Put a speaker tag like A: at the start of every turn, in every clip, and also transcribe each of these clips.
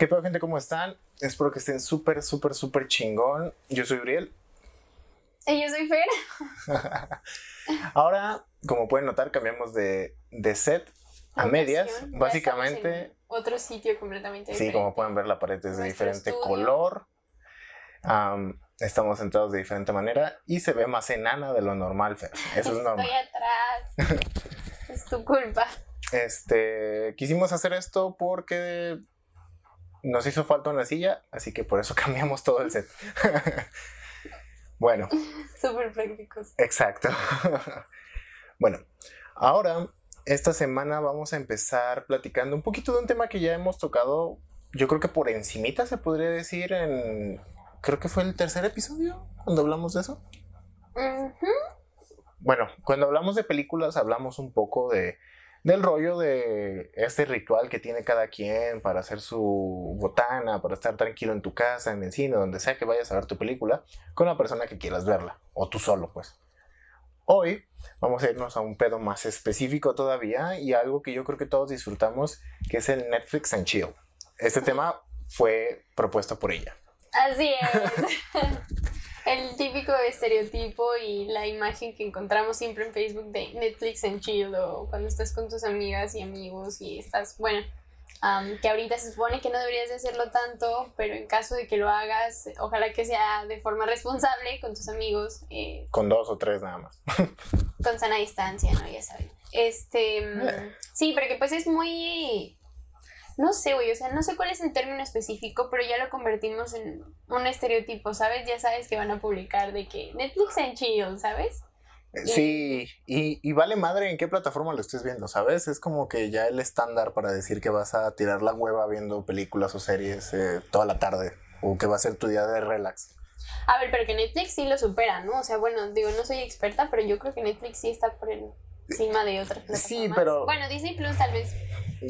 A: ¿Qué pedo, gente? ¿Cómo están? Espero que estén súper, súper, súper chingón. Yo soy Uriel.
B: Y yo soy Fer.
A: Ahora, como pueden notar, cambiamos de, de set a medias.
B: Ocasión.
A: Básicamente,
B: Otro sitio completamente
A: sí,
B: diferente.
A: como pueden ver, la pared es de diferente
B: estudio.
A: color. Am, estamos sentados de diferente manera y se ve más enana de lo normal, Fer. Eso es normal.
B: Estoy atrás. es tu culpa.
A: Este, quisimos hacer esto porque nos hizo falta una silla, así que por eso cambiamos todo el set. bueno,
B: Súper prácticos.
A: exacto. bueno, ahora, esta semana vamos a empezar platicando un poquito de un tema que ya hemos tocado, yo creo que por encimita se podría decir en, creo que fue el tercer episodio cuando hablamos de eso. Bueno, cuando hablamos de películas hablamos un poco de del rollo de este ritual que tiene cada quien para hacer su botana, para estar tranquilo en tu casa, en el cine, donde sea que vayas a ver tu película, con la persona que quieras verla, o tú solo, pues. Hoy vamos a irnos a un pedo más específico todavía y algo que yo creo que todos disfrutamos, que es el Netflix and Chill. Este tema fue propuesto por ella.
B: Así es. El típico estereotipo y la imagen que encontramos siempre en Facebook de Netflix en chill o cuando estás con tus amigas y amigos y estás, bueno, que ahorita se supone que no deberías de hacerlo tanto, pero en caso de que lo hagas, ojalá que sea de forma responsable con tus amigos, eh,
A: Con dos o tres nada más.
B: con sana distancia, ¿no? Ya saben. Este, mm,
A: Eh.
B: sí, porque pues es muy, no sé, güey, o sea, no sé cuál es el término específico, pero ya lo convertimos en un estereotipo, ¿sabes? Ya sabes que van a publicar de que Netflix and chill, ¿sabes?
A: Sí, y, y vale madre en qué plataforma lo estés viendo, ¿sabes? Es como que ya el estándar para decir que vas a tirar la hueva viendo películas o series eh, toda la tarde, o que va a ser tu día de relax.
B: A ver, pero que Netflix sí lo supera, ¿no? O sea, bueno, digo, no soy experta, pero yo creo que Netflix sí está por encima de otras plataformas.
A: Sí, pero-
B: Bueno, Disney Plus tal vez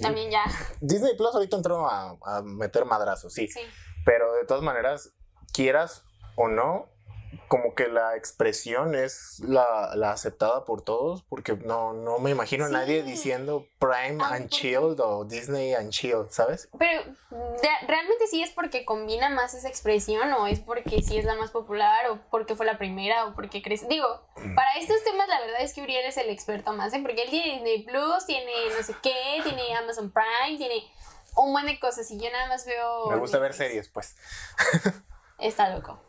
B: también ya,
A: Disney Plus ahorita entró a, a meter madrazos, sí,
B: sí.
A: pero de todas maneras, quieras o no, como que la expresión es la, la aceptada por todos, porque no, no me imagino a
B: Sí.
A: nadie diciendo Prime
B: Ah,
A: and. Chilled o Disney and Chill, ¿sabes?
B: Pero realmente sí es porque combina más esa expresión o es porque sí es la más popular o porque fue la primera o porque crees. Digo,
A: Mm.
B: para estos temas la verdad es que Uriel es el experto más, ¿eh? Porque él tiene Disney Plus, tiene no sé qué, tiene Amazon Prime, tiene un buen de cosas y yo nada más veo...
A: Me gusta ver series, pues.
B: Está loco.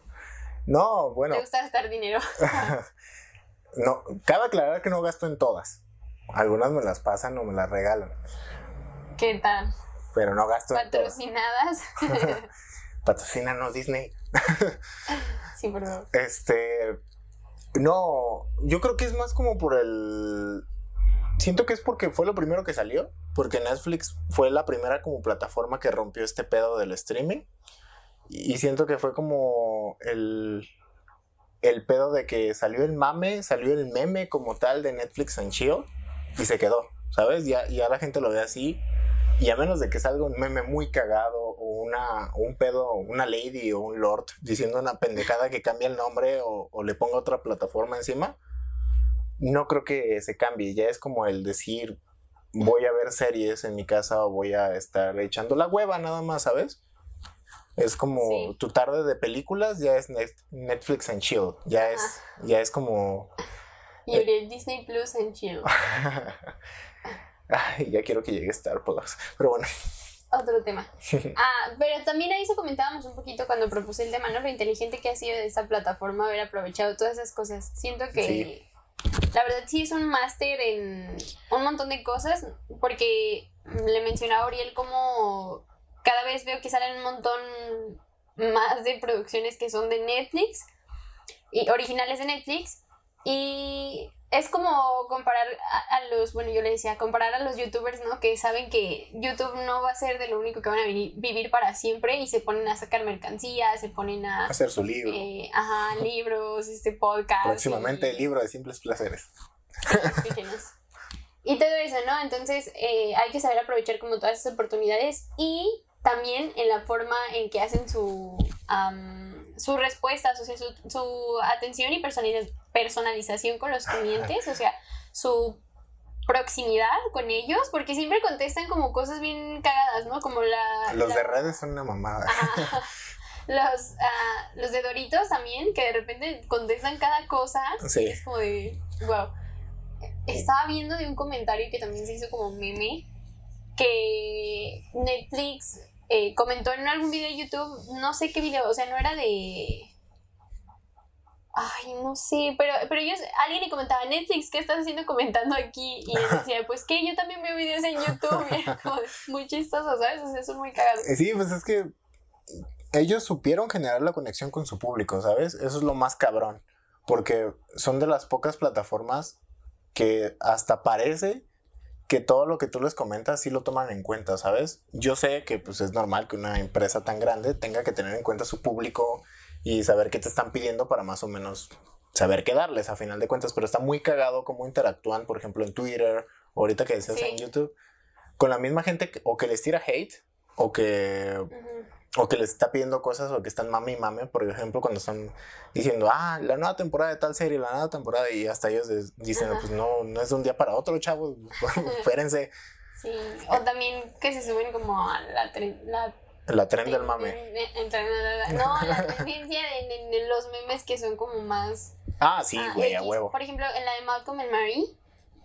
A: No, bueno.
B: Me gusta gastar dinero.
A: No, cabe aclarar que no gasto en todas. Algunas me las pasan o me las regalan,
B: ¿Qué tal?
A: pero no gasto en todas.
B: Patrocinadas.
A: Patrocínanos Disney.
B: sí, por favor.
A: Este, no, yo creo que es más como por el... Siento que es porque fue lo primero que salió, porque Netflix fue la primera como plataforma que rompió este pedo del streaming. Y siento que fue como el, el pedo de que salió el mame, salió el meme como tal de Netflix and Chill y se quedó, ¿sabes? Ya, ya la gente lo ve así. Y a menos de que salga un meme muy cagado o una, un pedo, una lady o un lord diciendo una pendejada que cambia el nombre o, o le ponga otra plataforma encima, no creo que se cambie. Ya es como el decir, voy a ver series en mi casa o voy a estar echando la hueva nada más, ¿sabes? Es como
B: Sí.
A: tu tarde de películas, ya es Net- Netflix and chill. Ya es, ya es como.
B: Y Uriel Disney Plus en chill.
A: Ay, ya quiero que llegue Star Plus. Pero bueno.
B: Otro tema. Ah, pero también ahí eso comentábamos un poquito cuando propuse el tema, ¿no? Lo inteligente que ha sido de esta plataforma haber aprovechado todas esas cosas. Siento que
A: Sí.
B: la verdad sí es un máster en un montón de cosas, porque le mencionaba a Oriel como cada vez veo que salen un montón más de producciones que son de Netflix y originales de Netflix y es como comparar a, a los, bueno, yo le decía, comparar a los youtubers, ¿no? Que saben que YouTube no va a ser de lo único que van a vi- vivir para siempre y se ponen a sacar mercancías, se ponen a,
A: Hacer su libro.
B: eh, ajá, libros, este podcast.
A: Próximamente
B: y-
A: el libro de simples placeres.
B: Y todo eso, ¿no? Entonces eh, hay que saber aprovechar como todas esas oportunidades y también en la forma en que hacen su, am, sus respuestas, o sea, su, su atención y personaliz- personalización con los clientes, o sea, su proximidad con ellos, porque siempre contestan como cosas bien cagadas, ¿no? Como la...
A: Los
B: la-
A: de redes son una mamada.
B: Ajá. Los, ah, los de Doritos también, que de repente contestan cada cosa.
A: Sí.
B: Es como de, wow. Estaba viendo de un comentario que también se hizo como meme, que Netflix eh, comentó en algún video de YouTube, no sé qué video, o sea, no era de... Ay, no sé, pero, pero ellos, alguien le comentaba, Netflix, ¿qué estás haciendo comentando aquí? Y él decía, pues que yo también veo videos en YouTube, y era como muy chistoso, ¿sabes? O sea, son muy cagados.
A: Eh, Sí, pues es que ellos supieron generar la conexión con su público, ¿sabes? Eso es lo más cabrón. Porque son de las pocas plataformas que hasta parece que todo lo que tú les comentas sí lo toman en cuenta, ¿sabes? Yo sé que pues es normal que una empresa tan grande tenga que tener en cuenta su público y saber qué te están pidiendo para más o menos saber qué darles a final de cuentas, pero está muy cagado cómo interactúan, por ejemplo, en Twitter, ahorita que decías
B: Sí.
A: en YouTube, con la misma gente que- o que les tira hate o que. O que les está pidiendo cosas o que están mame y mame, por ejemplo, cuando están diciendo, ah, la nueva temporada de tal serie, la nueva temporada, y hasta ellos dicen,
B: Ajá.
A: pues no, no es de un día para otro, chavos, espérense,
B: Sí, o también que se suben como a la, la
A: la tren del mame.
B: en- en- en- no, la tendencia en, los memes que son como más
A: Ah, sí,
B: ah,
A: güey, a huevo.
B: Por ejemplo, en la de Malcolm and Mary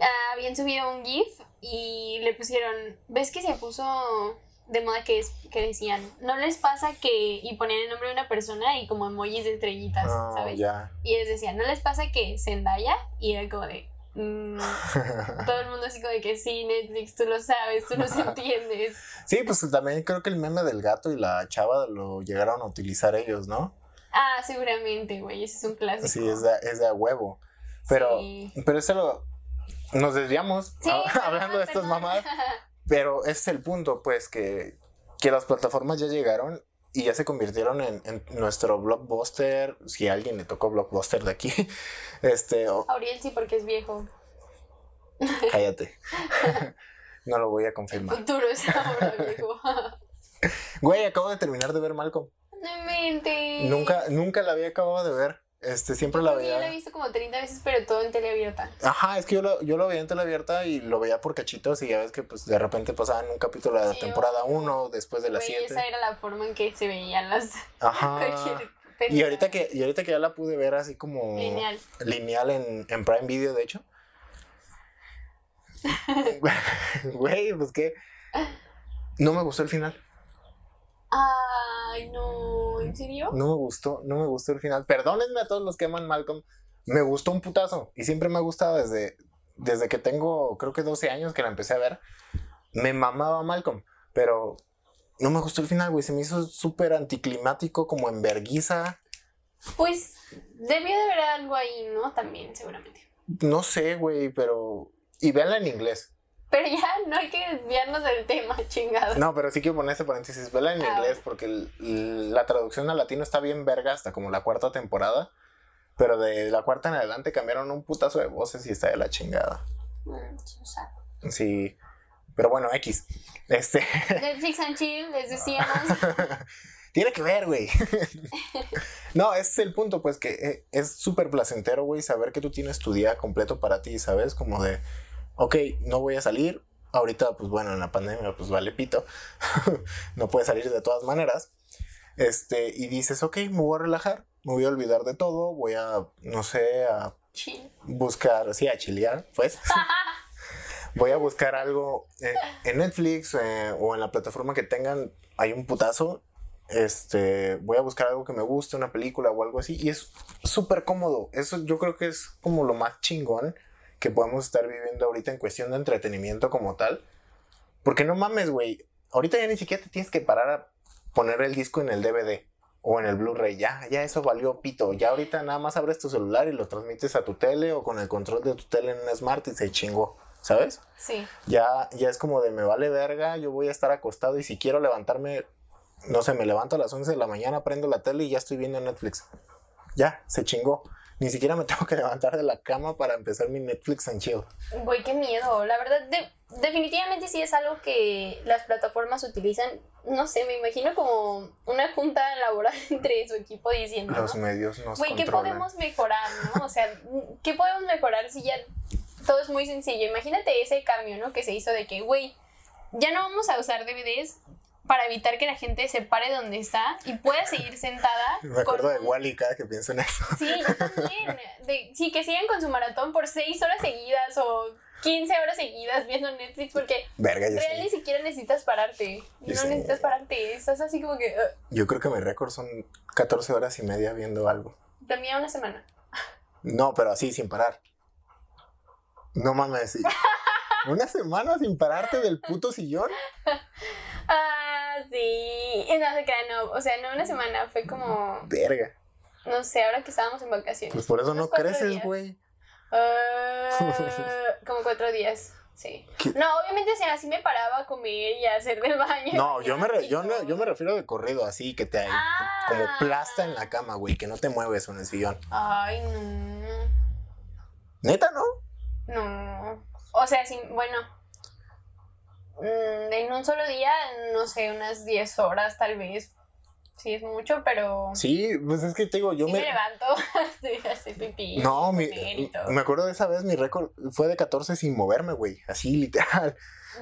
B: ah, habían subido un GIF y le pusieron, ¿ves que se puso de moda que es que decían, no les pasa que y ponían el nombre de una persona y como emojis de estrellitas, ¿sabes? Y ellos decían, ¿no les pasa que Zendaya? Y era como de mm, todo el mundo así como de que sí, Netflix, tú lo sabes, tú los entiendes.
A: sí, pues también creo que el meme del gato y la chava lo llegaron a utilizar ellos, ¿no?
B: Ah, seguramente, güey, ese es un clásico.
A: Sí, es de, es de a huevo. Pero,
B: Sí.
A: pero eso lo... Nos desviamos
B: Sí,
A: hablando de estas mamadas. Pero ese es el punto, pues, que, que las plataformas ya llegaron y ya se convirtieron en, en nuestro blockbuster. Si a alguien le tocó blockbuster de aquí, este, o-
B: Auriel sí, porque es viejo.
A: cállate. no lo voy a confirmar.
B: Futuro es ahora, viejo.
A: Güey, acabo de terminar de ver Malcolm.
B: No inventes.
A: Nunca, nunca la había acabado de ver. Este, siempre la
B: Yo también la he
A: veía.
B: visto como 30 veces, pero todo en tele abierta.
A: Ajá, es que yo lo, yo lo veía en tele abierta y lo veía por cachitos y ya ves que pues de repente pasaban un capítulo de la
B: Sí,
A: temporada
B: obvio.
A: 1 después de la
B: Güey,
A: 7.
B: esa era la forma en que se veían las.
A: Ajá. Y ahorita que, y ahorita que ya la pude ver así como
B: Lineal.
A: lineal en, en Prime Video, de hecho. Güey, pues que no me gustó el final.
B: Ay, no, ¿en serio?
A: No me gustó, no me gustó el final. Perdónenme a todos los que aman Malcolm. Me gustó un putazo. Y siempre me ha gustado desde, desde que tengo, creo que 12 años que la empecé a ver. Me mamaba Malcolm. Pero no me gustó el final, güey. Se me hizo súper anticlimático, como en verguiza.
B: Pues debió de haber algo ahí, ¿no? También, seguramente.
A: No sé, güey, pero. Y véanla en inglés.
B: Pero ya no hay que desviarnos del tema, chingado.
A: No, pero sí quiero poner ese paréntesis. Vela en
B: Ah,
A: inglés porque la traducción al latino está bien verga hasta como la cuarta temporada. Pero de la cuarta en adelante cambiaron un putazo de voces y está de la chingada.
B: Mm,
A: Sí. Pero bueno, X. Este.
B: Netflix and chill, les decíamos.
A: Tiene que ver, güey. no, ese es el punto, pues que eh, es súper placentero, güey, saber que tú tienes tu día completo para ti, ¿sabes? Como de, ok, no voy a salir. Ahorita, pues bueno, en la pandemia, pues vale pito. no puedes salir de todas maneras. Este, y dices, ok, me voy a relajar, me voy a olvidar de todo, voy a, no sé, a
B: chill.
A: buscar, sí, a chilear, pues. Voy a buscar algo eh, en Netflix eh, o en la plataforma que tengan, hay un putazo. Este, voy a buscar algo que me guste, una película o algo así. Y es súper cómodo. Eso yo creo que es como lo más chingón que podemos estar viviendo ahorita en cuestión de entretenimiento como tal. Porque no mames, güey. Ahorita ya ni siquiera te tienes que parar a poner el disco en el DVD o en el Blu-ray. Ya, ya eso valió pito. Ya ahorita nada más abres tu celular y lo transmites a tu tele o con el control de tu tele en un smart y se chingó. ¿Sabes?
B: Sí.
A: Ya, ya es como de me vale verga, yo voy a estar acostado y si quiero levantarme, no sé, me levanto a las 11 de la mañana, prendo la tele y ya estoy viendo Netflix. Ya, se chingó. Ni siquiera me tengo que levantar de la cama para empezar mi Netflix and chill.
B: Güey, qué miedo. La verdad, de- definitivamente sí es algo que las plataformas utilizan. No sé, me imagino como una junta laboral entre su equipo diciendo,
A: Los
B: ¿no?
A: medios nos
B: Güey, ¿qué podemos mejorar, no? O sea, ¿qué podemos mejorar si ya todo es muy sencillo. Imagínate ese cambio, ¿no? Que se hizo de que, güey, ya no vamos a usar DVDs para evitar que la gente se pare donde está y pueda seguir sentada.
A: Me acuerdo de Wally cada que pienso en eso.
B: Sí, yo también. De, sí, que sigan con su maratón por seis horas seguidas o 15 horas seguidas viendo Netflix porque
A: Verga, yo
B: real ni
A: sí.
B: siquiera necesitas pararte. No necesitas pararte. Estás así como que... uh,
A: Yo creo que mi récord son 14 horas y media viendo algo.
B: también una semana.
A: No, pero así, sin parar. No mames. Una semana sin pararte del puto sillón.
B: Sí. No se crean, no. O sea, no una semana. Fue como...
A: Verga.
B: No sé, ahora que estábamos en vacaciones.
A: Pues por eso no creces, güey.
B: Ah, como cuatro días, sí.
A: ¿Qué?
B: No, obviamente o sea, así me paraba a comer y a hacer del baño.
A: No, yo me, re- yo, no- yo me refiero de corrido, así que te
B: Ah.
A: como plasta en la cama, güey, que no te mueves en el sillón.
B: Ay, no.
A: Neta, ¿no?
B: No. O sea, sí, bueno. Mm, En un solo día, no sé, unas 10 horas tal vez. Sí, es mucho, pero.
A: Sí, pues es que te digo, yo
B: sí
A: me.
B: me, levanto, sí, hacer pipí.
A: No, mi- me acuerdo de esa vez, mi récord fue de 14 sin moverme, güey, así literal.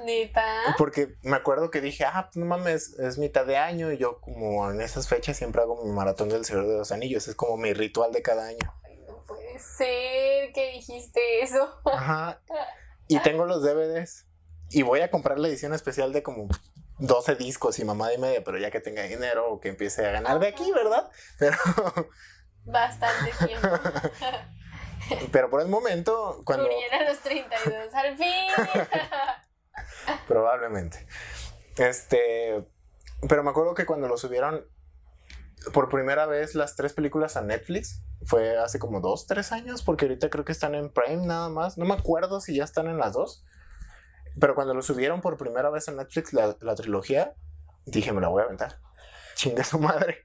B: Neta.
A: Porque me acuerdo que dije, ah, no mames, es mitad de año y yo como en esas fechas siempre hago mi maratón del Señor de los Anillos, es como mi ritual de cada año.
B: Ay, no puede ser que dijiste eso.
A: Ajá. Y tengo los DVDs y voy a comprar la edición especial de como 12 discos y mamada y media, pero ya que tenga dinero o que empiece a ganar de aquí, ¿verdad? Pero,
B: Bastante tiempo.
A: pero por el momento, cuando...
B: Muriera a los 32, al fin.
A: Probablemente. Este. Pero me acuerdo que cuando lo subieron por primera vez las tres películas a Netflix, fue hace como dos, tres años, porque ahorita creo que están en Prime nada más. No me acuerdo si ya están en las dos. Pero cuando lo subieron por primera vez a Netflix, la, la trilogía, dije, me la voy a aventar. Chingue su madre.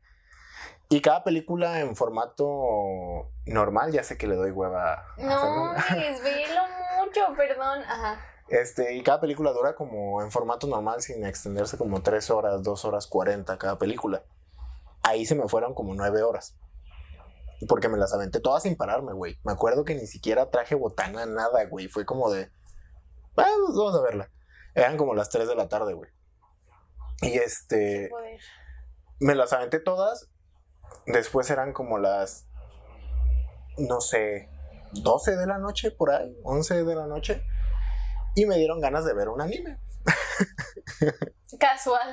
A: Y cada película en formato normal, ya sé que le doy hueva. a
B: No, desvelo mucho, perdón. Ajá.
A: Este, y cada película dura como en formato normal, sin extenderse como 3 horas, 2 horas 40 cada película. Ahí se me fueron como 9 horas. Porque me las aventé todas sin pararme, güey. Me acuerdo que ni siquiera traje botana, nada, güey. Fue como de. "Ah, pues vamos a verla. Eran como las 3 de la tarde, güey. Y este. Me las aventé todas. Después eran como las. No sé. 12 de la noche por ahí. 11 de la noche. Y me dieron ganas de ver un anime.
B: Casual.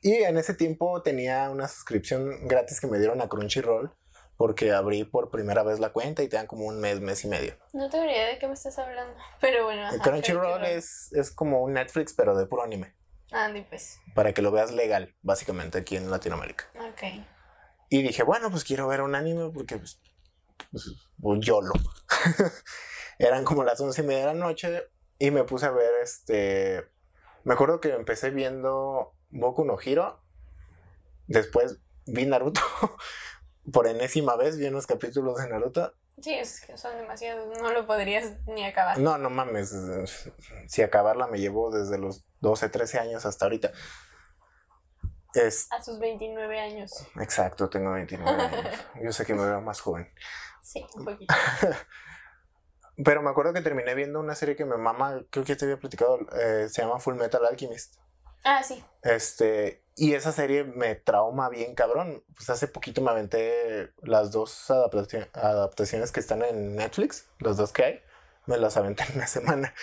A: Y en ese tiempo tenía una suscripción gratis que me dieron a Crunchyroll. Porque abrí por primera vez la cuenta y te dan como un mes, mes y medio.
B: No tengo idea de qué me estás hablando. Pero bueno. ajá,
A: Crunchyroll es, es como un Netflix, pero de puro anime.
B: Andy, pues.
A: Para que lo veas legal, básicamente, aquí en Latinoamérica.
B: Ok.
A: Y dije, bueno, pues quiero ver un anime porque, pues, pues, pues, YOLO. Eran como las once y media de la noche y me puse a ver este. Me acuerdo que empecé viendo Boku no Hiro. Después vi Naruto. Por enésima vez vi unos capítulos de Naruto.
B: Sí, es que son demasiados. No lo podrías ni acabar.
A: No, no mames. Si acabarla me llevó desde los 12, 13 años hasta ahorita. Es,
B: A sus 29 años.
A: exacto, tengo 29 años. Yo sé que me veo más joven.
B: Sí, un poquito.
A: Pero me acuerdo que terminé viendo una serie que mi mamá, creo que ya te había platicado, eh, se llama Full Metal Alchemist.
B: Ah, sí.
A: Este, y esa serie me trauma bien cabrón. Pues hace poquito me aventé las dos adaptaci- adaptaciones que están en Netflix, las dos que hay. Me las aventé en una semana.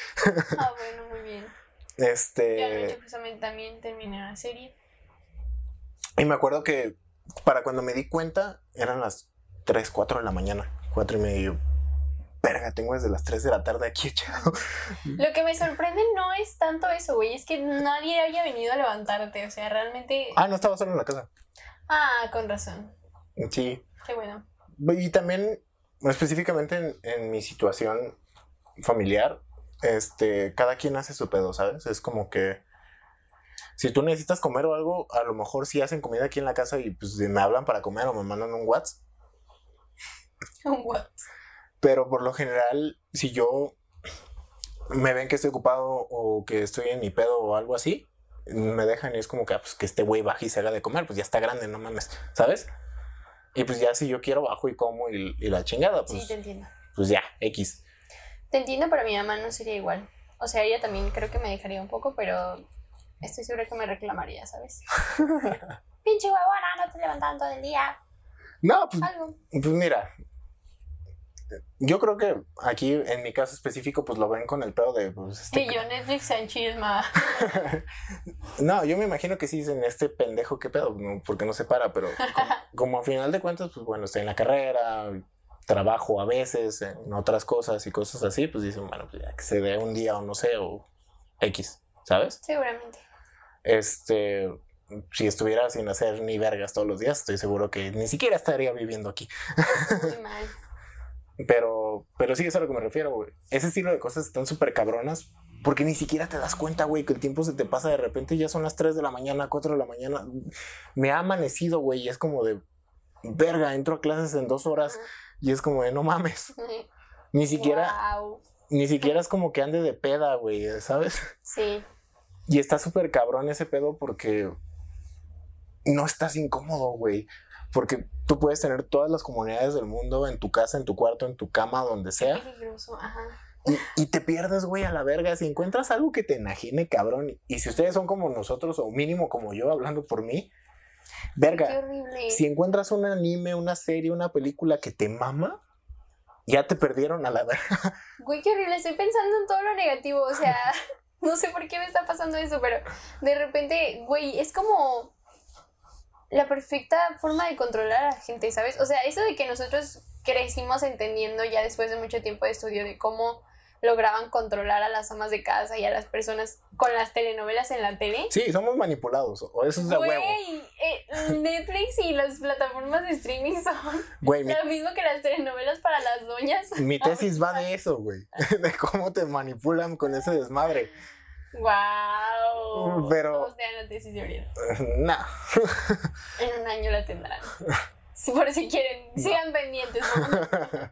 B: Ah, bueno, muy bien. Yo anoche
A: Este,
B: justamente también terminé una serie.
A: y me acuerdo que para cuando me di cuenta eran las 3, 4 de la mañana, 4 y media. Verga, tengo desde las 3 de la tarde aquí echado.
B: Lo que me sorprende no es tanto eso, güey. Es que nadie haya venido a levantarte. O sea, realmente.
A: Ah, no estaba solo en la casa.
B: Ah, con razón.
A: Sí,
B: Qué bueno.
A: Y también, específicamente en, en mi situación familiar, este, cada quien hace su pedo, ¿sabes? Es como que si tú necesitas comer o algo, a lo mejor sí hacen comida aquí en la casa y pues me hablan para comer o me mandan un WhatsApp.
B: What?
A: Pero por lo general, si yo me ven que estoy ocupado o que estoy en mi pedo o algo así, me dejan y es como que, ah, pues, que este güey baje y se haga de comer, pues ya está grande, no mames, ¿sabes? Y pues ya si yo quiero bajo y como y, y la chingada, pues,
B: Sí, te entiendo.
A: pues ya, X.
B: Te entiendo, pero mi mamá no sería igual. O sea, ella también creo que me dejaría un poco, pero estoy segura que me reclamaría, ¿sabes? Pinche huevona, no te levantan todo el día.
A: No, pues,
B: Algo.
A: pues mira. Yo creo que aquí, en mi caso específico, pues lo ven con el pedo de. Pues, este
B: Y yo Netflix en chisma.
A: no, yo me imagino que sí dicen este pendejo, qué pedo, no, porque no se para, pero como, como a final de cuentas, pues bueno, estoy en la carrera, trabajo a veces en otras cosas y cosas así, pues dicen, bueno, pues ya que se dé un día o no sé, o X, ¿sabes?
B: Seguramente.
A: Este, si estuviera sin hacer ni vergas todos los días, estoy seguro que ni siquiera estaría viviendo aquí.
B: Muy mal.
A: Pero, pero sí, es a lo que me refiero, güey. Ese estilo de cosas están súper cabronas porque ni siquiera te das cuenta, güey, que el tiempo se te pasa de repente. Ya son las 3 de la mañana, 4 de la mañana. Me ha amanecido, güey, y es como de verga. Entro a clases en dos horas y es como de no mames. Ni siquiera,
B: Wow.
A: ni siquiera es como que ande de peda, güey, ¿sabes?
B: Sí.
A: Y está súper cabrón ese pedo porque no estás incómodo, güey. Porque tú puedes tener todas las comunidades del mundo en tu casa, en tu cuarto, en tu cama, donde sea.
B: Peligroso, ajá.
A: Y, y te pierdes, güey, a la verga. Si encuentras algo que te enajine, cabrón. Y si ustedes son como nosotros, o mínimo como yo, hablando por mí,
B: Qué
A: verga.
B: horrible.
A: Si encuentras un anime, una serie, una película que te mama, ya te perdieron a la verga.
B: Güey, qué horrible. Estoy pensando en todo lo negativo. O sea, no sé por qué me está pasando eso, pero de repente, güey, es como la perfecta forma de controlar a la gente, ¿sabes? O sea, eso de que nosotros crecimos entendiendo ya después de mucho tiempo de estudio de cómo lograban controlar a las amas de casa y a las personas con las telenovelas en la tele.
A: Sí, somos manipulados. O eso es de huevo.
B: Güey, eh, Netflix y las plataformas de streaming son
A: Güey, mi,
B: lo mismo que las telenovelas para las doñas.
A: mi tesis va de eso, güey. De cómo te manipulan con ese desmadre.
B: Wow.
A: Pero-
B: tesis de Oriel.
A: Nah.
B: En un año la tendrán. Si por si quieren,
A: No.
B: sigan pendientes. ¿no?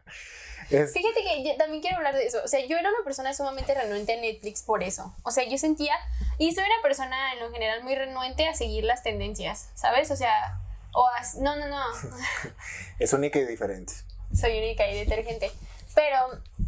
A: Es-
B: Fíjate que yo también quiero hablar de eso. O sea, yo era una persona sumamente renuente a Netflix por eso. O sea, yo sentía, y soy una persona en lo general muy renuente a seguir las tendencias, ¿sabes? O sea, o a, no, no, no,
A: es única y diferente.
B: soy única y detergente. Pero,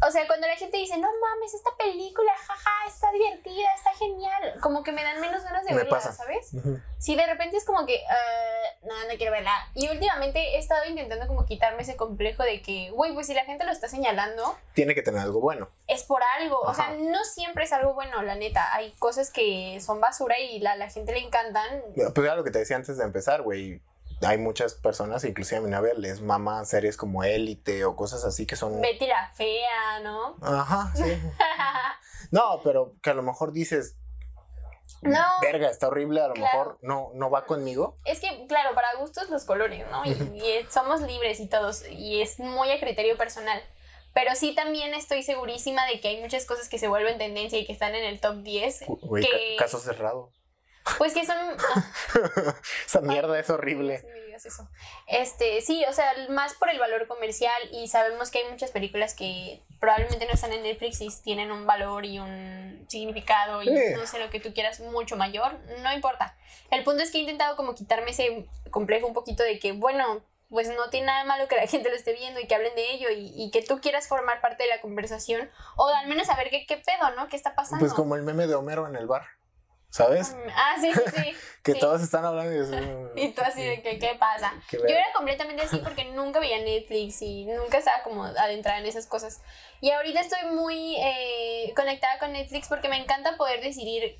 B: o sea, cuando la gente dice, no mames, esta película, jaja, está divertida, está genial, como que me dan menos ganas de
A: Me
B: verla,
A: pasa.
B: ¿sabes? Sí, de repente es como que, "Ah, no, no quiero verla. Y últimamente he estado intentando como quitarme ese complejo de que, güey, pues si la gente lo está señalando,
A: Tiene que tener algo bueno.
B: es por algo. O sea, no siempre es algo bueno, la neta. Hay cosas que son basura y la, la gente le encantan.
A: Pues era lo que te decía antes de empezar, güey. Hay muchas personas, inclusive a mi novia, les mama series como Élite o cosas así que son...
B: Betty la fea, ¿no?
A: Ajá, sí. No, pero que a lo mejor dices,
B: no,
A: verga, está horrible, a lo
B: Claro.
A: mejor no, no va conmigo.
B: es que, claro, para gustos los colores, ¿no? Y, somos libres y todos. Y es muy a criterio personal. Pero sí también estoy segurísima de que hay muchas cosas que se vuelven tendencia y que están en el top 10.
A: Güey,
B: que,
A: ca- caso cerrado.
B: Pues que son...
A: Esa mierda es horrible.
B: No me digas eso. Este, sí, o sea, más por el valor comercial y sabemos que hay muchas películas que probablemente no están en Netflix y tienen un valor y un significado y
A: Sí.
B: no sé lo que tú quieras mucho mayor, no importa. El punto es que he intentado como quitarme ese complejo un poquito de que, bueno, pues no tiene nada malo que la gente lo esté viendo y que hablen de ello y, y que tú quieras formar parte de la conversación o al menos saber qué, qué pedo, ¿no? ¿Qué está pasando?
A: Pues como el meme de Homero en el bar, ¿sabes?
B: Ah, sí, sí, sí.
A: Que
B: sí.
A: todos están hablando y eso-
B: Y tú así de que, ¿qué pasa?
A: Qué
B: Yo era completamente así porque nunca veía Netflix y nunca estaba como adentrada en esas cosas. Y ahorita estoy muy eh, conectada con Netflix porque me encanta poder decidir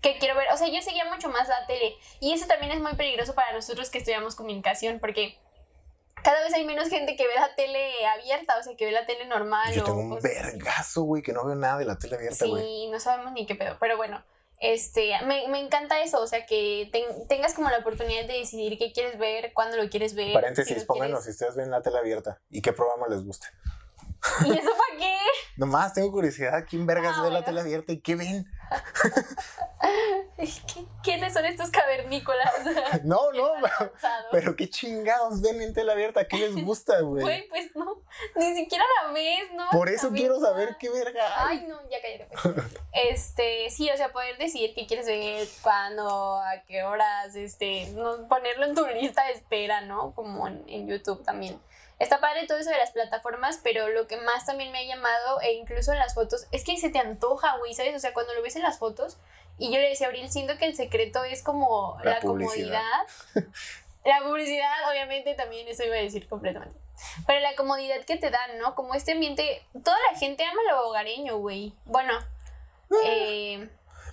B: qué quiero ver. O sea, yo seguía mucho más la tele. Y eso también es muy peligroso para nosotros que estudiamos comunicación porque cada vez hay menos gente que ve la tele abierta, o sea, que ve la tele normal.
A: Yo
B: o
A: tengo un vergazo, güey, que no veo nada de la tele abierta, güey.
B: Sí, no sabemos ni qué pedo, pero bueno, este, me, me encanta eso, o sea, que ten- tengas como la oportunidad de decidir qué quieres ver, cuándo lo quieres ver.
A: Paréntesis,
B: si
A: pónganos si ustedes ven la tele abierta y qué programa les gusta.
B: ¿Y eso para qué?
A: Nomás tengo curiosidad, ¿quién vergas
B: Ah,
A: ve la tele abierta y qué ven?
B: ¿Qué- ¿Quiénes son estos cavernícolas?
A: No, no, pero qué chingados ven en tele abierta, ¿qué les gusta, güey?
B: Güey, pues no, ni siquiera la ves, ¿no?
A: Por eso quiero saber qué verga.
B: Ay, no, ya cállate. Pues. Este, sí, o sea, poder decidir qué quieres ver, cuándo, a qué horas, este, no, ponerlo en tu lista de espera, ¿no? Como en, en YouTube también. Está padre todo eso de las plataformas, pero lo que más también me ha llamado, e incluso en las fotos, es que se te antoja, güey, ¿sabes? O sea, cuando lo ves en las fotos, y yo le decía a Abril, siento que el secreto es como la, comodidad. la publicidad, obviamente, también eso iba a decir completamente. Pero la comodidad que te dan, ¿no? Como este ambiente, toda la gente ama lo hogareño, güey. Bueno,
A: Ah.
B: eh,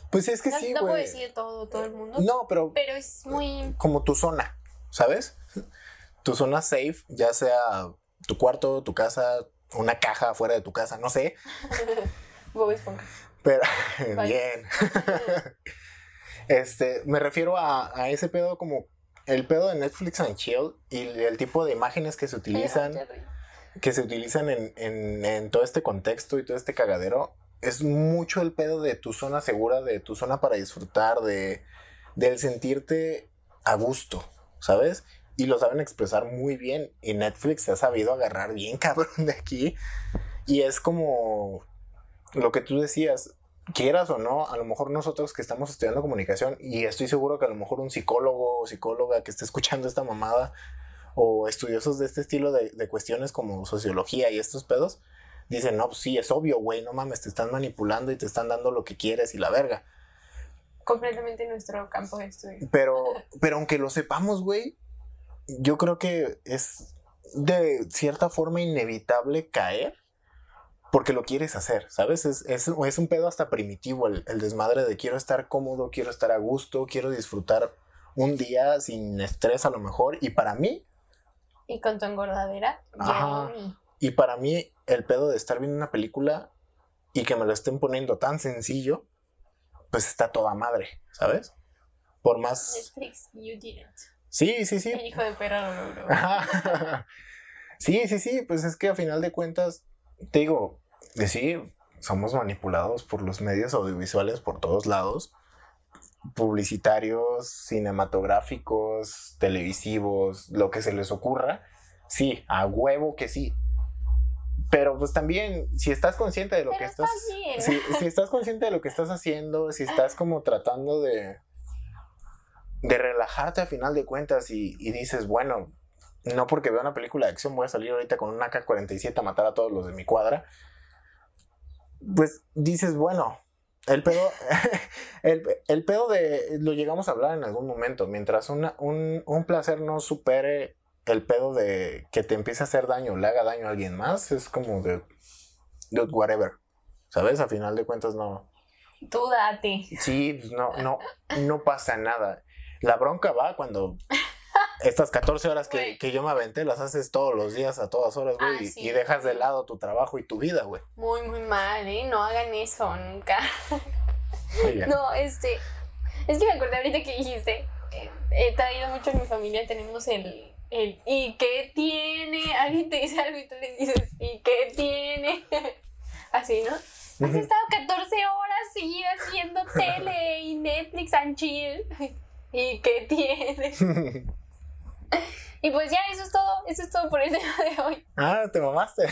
A: Pues es que
B: no,
A: sí,
B: no puedo
A: güey.
B: decir todo, todo el mundo,
A: No, pero
B: pero es muy...
A: como tu zona, ¿sabes? Tu zona safe, ya sea tu cuarto, tu casa, una caja fuera de tu casa, no sé.
B: Bob Esponja.
A: Pero bien. Este, me refiero a, a ese pedo como el pedo de Netflix and Chill y el tipo de imágenes que se utilizan, que se utilizan en, en- en todo este contexto y todo este cagadero. Es mucho el pedo de tu zona segura, de tu zona para disfrutar, de del sentirte a gusto, ¿sabes? Y lo saben expresar muy bien. Y Netflix se ha sabido agarrar bien cabrón de aquí. Y es como lo que tú decías, quieras o no, a lo mejor nosotros que estamos estudiando comunicación, y estoy seguro que a lo mejor un psicólogo o psicóloga que esté escuchando esta mamada, o estudiosos de este estilo de, de cuestiones como sociología y estos pedos, dicen, no, pues sí, es obvio, güey, no mames, te están manipulando y te están dando lo que quieres y la verga.
B: Completamente nuestro campo de estudio.
A: Pero, pero aunque lo sepamos, güey, yo creo que es de cierta forma inevitable caer porque lo quieres hacer, ¿sabes? Es, es, es un pedo hasta primitivo el, el desmadre de quiero estar cómodo, quiero estar a gusto, quiero disfrutar un día sin estrés a lo mejor. Y para mí,
B: Y con tu engordadera,
A: Ajá. Y para mí el pedo de estar viendo una película y que me lo estén poniendo tan sencillo, pues está toda madre, ¿sabes? Por más...
B: Netflix, you didn't.
A: Sí, sí, sí.
B: El hijo de perra lo logró.
A: Sí, sí, sí, pues es que a final de cuentas, te digo, que sí, somos manipulados por los medios audiovisuales por todos lados, publicitarios, cinematográficos, televisivos, lo que se les ocurra, sí, a huevo que sí. Pero pues también, si estás consciente de lo
B: Pero
A: que
B: está
A: estás...
B: bien.
A: Si, si estás consciente de lo que estás haciendo, si estás como tratando de, de relajarte a final de cuentas y, y dices, bueno, no porque veo una película de acción voy a salir ahorita con un AK-47 a matar a todos los de mi cuadra, pues dices, bueno, el pedo, el, el pedo de, lo llegamos a hablar en algún momento, mientras una- un, un placer no supere el pedo de que te empiece a hacer daño, le haga daño a alguien más, es como de, de whatever, ¿sabes? A final de cuentas no,
B: Tú date.
A: Sí, pues no, no, no pasa nada. La bronca va cuando estas 14 horas que, que yo me aventé las haces todos los días a todas horas, güey,
B: Ah,
A: y-
B: sí.
A: y dejas de lado tu trabajo y tu vida, güey.
B: Muy, muy mal, ¿eh? No hagan eso nunca.
A: Muy bien.
B: No, este. Es que me acordé ahorita que dijiste. eh, he traído mucho en mi familia, tenemos el. el ¿Y qué tiene? Alguien te dice algo y tú le dices, ¿y qué tiene? Así, ¿no? Has estado 14 horas seguidas viendo tele y Netflix and chill. ¿Y qué tiene? Y pues ya, eso es todo. Eso es todo por el tema de hoy.
A: ah, te mamaste.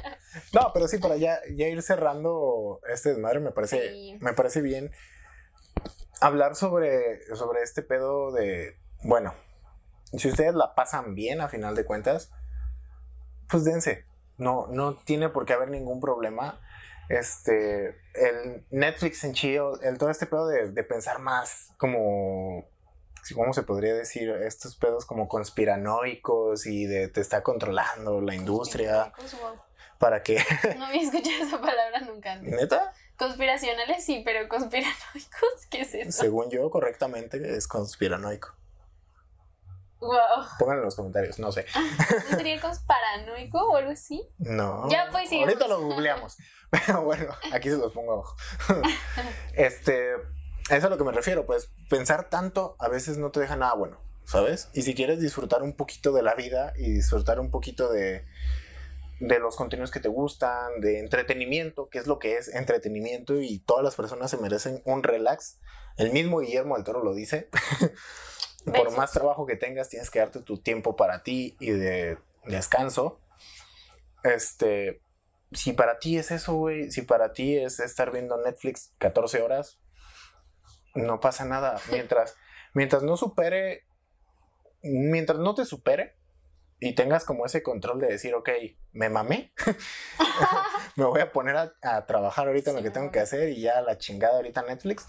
A: no, pero sí, para ya, ya ir cerrando este desmadre, me parece,
B: Sí.
A: me parece bien hablar sobre, sobre este pedo de, bueno, si ustedes la pasan bien a final de cuentas, pues dense. No, no tiene por qué haber ningún problema. Este, el Netflix en chill, el todo este pedo de, de pensar más como, ¿cómo se podría decir? Estos pedos como conspiranoicos y de te está controlando la industria para que,
B: No había escuchado esa palabra nunca. antes.
A: neta,
B: Conspiracionales sí, pero conspiranoicos, ¿qué es eso?
A: según yo correctamente es conspiranoico.
B: Wow.
A: Pónganlo en los comentarios, no sé.
B: ¿No sería conspiranoico o algo así?
A: No.
B: Ya, pues, sigamos.
A: Ahorita lo googleamos. Pero bueno, aquí se los pongo abajo. este, eso es a lo que me refiero, pues pensar tanto a veces no te deja nada bueno, ¿sabes? Y si quieres disfrutar un poquito de la vida y disfrutar un poquito de de los contenidos que te gustan, de entretenimiento, que es lo que es entretenimiento y todas las personas se merecen un relax. El mismo Guillermo del Toro lo dice. Por más trabajo que tengas, tienes que darte tu tiempo para ti y de descanso. Este, si para ti es eso, güey, si para ti es estar viendo Netflix 14 horas, no pasa nada. Mientras, mientras no supere, mientras no te supere, y tengas como ese control de decir, ok, me mamé, me voy a poner a, a trabajar ahorita en lo que tengo que hacer y ya la chingada ahorita Netflix,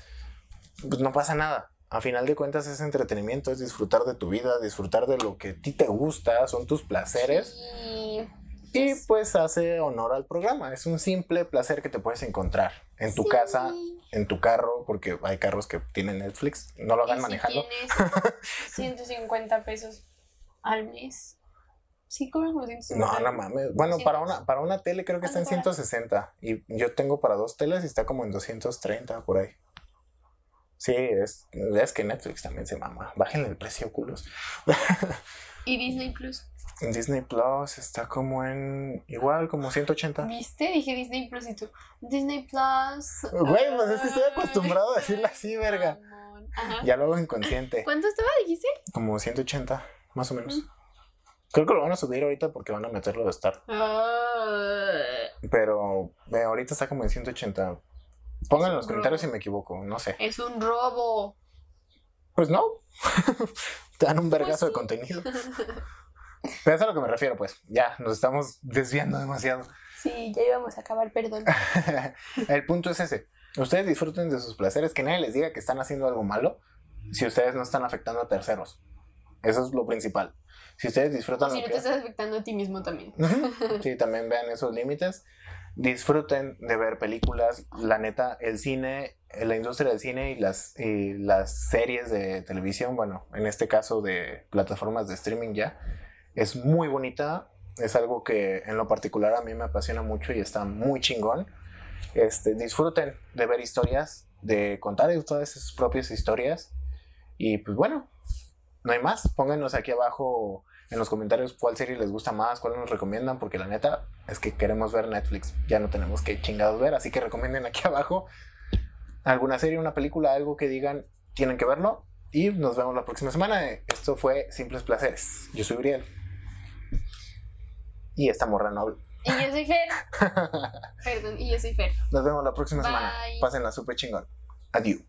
A: pues no pasa nada. A final de cuentas es entretenimiento, es disfrutar de tu vida, disfrutar de lo que a ti te gusta, son tus placeres
B: y
A: pues hace honor al programa. Es un simple placer que te puedes encontrar en tu
B: Sí.
A: casa, en tu carro, porque hay carros que tienen Netflix, no lo
B: y
A: hagan
B: si
A: manejando.
B: tienes 150 pesos al mes. Sí, cobran como 150.
A: No, no mames. Bueno, para una, para una tele creo que está en
B: ¿Cuánto
A: 160 y yo tengo para dos teles y está como en 230 por ahí. Sí, es, es que Netflix también se mama. Bájenle el precio, culos.
B: Y Disney Plus.
A: En Disney Plus está como en igual como 180.
B: ¿Viste? Dije Disney Plus y tú. Disney Plus.
A: Güey, pues es que estoy acostumbrado a decirlo así, verga.
B: Ajá.
A: Ya lo hago inconsciente.
B: ¿Cuánto estaba, dijiste?
A: Como 180, más o menos.
B: Mm.
A: Creo que lo van a subir ahorita porque van a meterlo de Star.
B: Ah.
A: Pero eh, ahorita está como en 180. Pongan en los comentarios si me equivoco, no sé.
B: Es un robo.
A: Pues no. Te dan un vergazo de
B: Pues
A: contenido. Pero es a lo que me refiero, pues. Ya, nos estamos desviando demasiado.
B: Sí, ya íbamos a acabar, perdón.
A: El punto es ese. Ustedes disfruten de sus placeres, que nadie les diga que están haciendo algo malo si ustedes no están afectando a terceros. Eso es lo principal. Si ustedes disfrutan
B: O si no
A: que...
B: te estás afectando a ti mismo también.
A: Sí, también vean esos límites. Disfruten de ver películas. La neta, el cine, la industria del cine y las, y las series de televisión, bueno, en este caso de plataformas de streaming ya, es muy bonita. Es algo que en lo particular a mí me apasiona mucho y está muy chingón. Este, disfruten de ver historias, de contar todas sus propias historias. Y pues bueno, no hay más. Pónganos aquí abajo en los comentarios cuál serie les gusta más, cuál nos recomiendan, porque la neta es que queremos ver Netflix. Ya no tenemos que chingados ver, así que recomienden aquí abajo alguna serie, una película, algo que digan, tienen que verlo. Y nos vemos la próxima semana. Esto fue Simples Placeres. Yo soy Uriel. Y esta morra no.
B: Y yo soy Fer. Perdón, y yo soy Fer.
A: Nos vemos la próxima semana.
B: Bye.
A: Pásenla súper chingón. Adiós.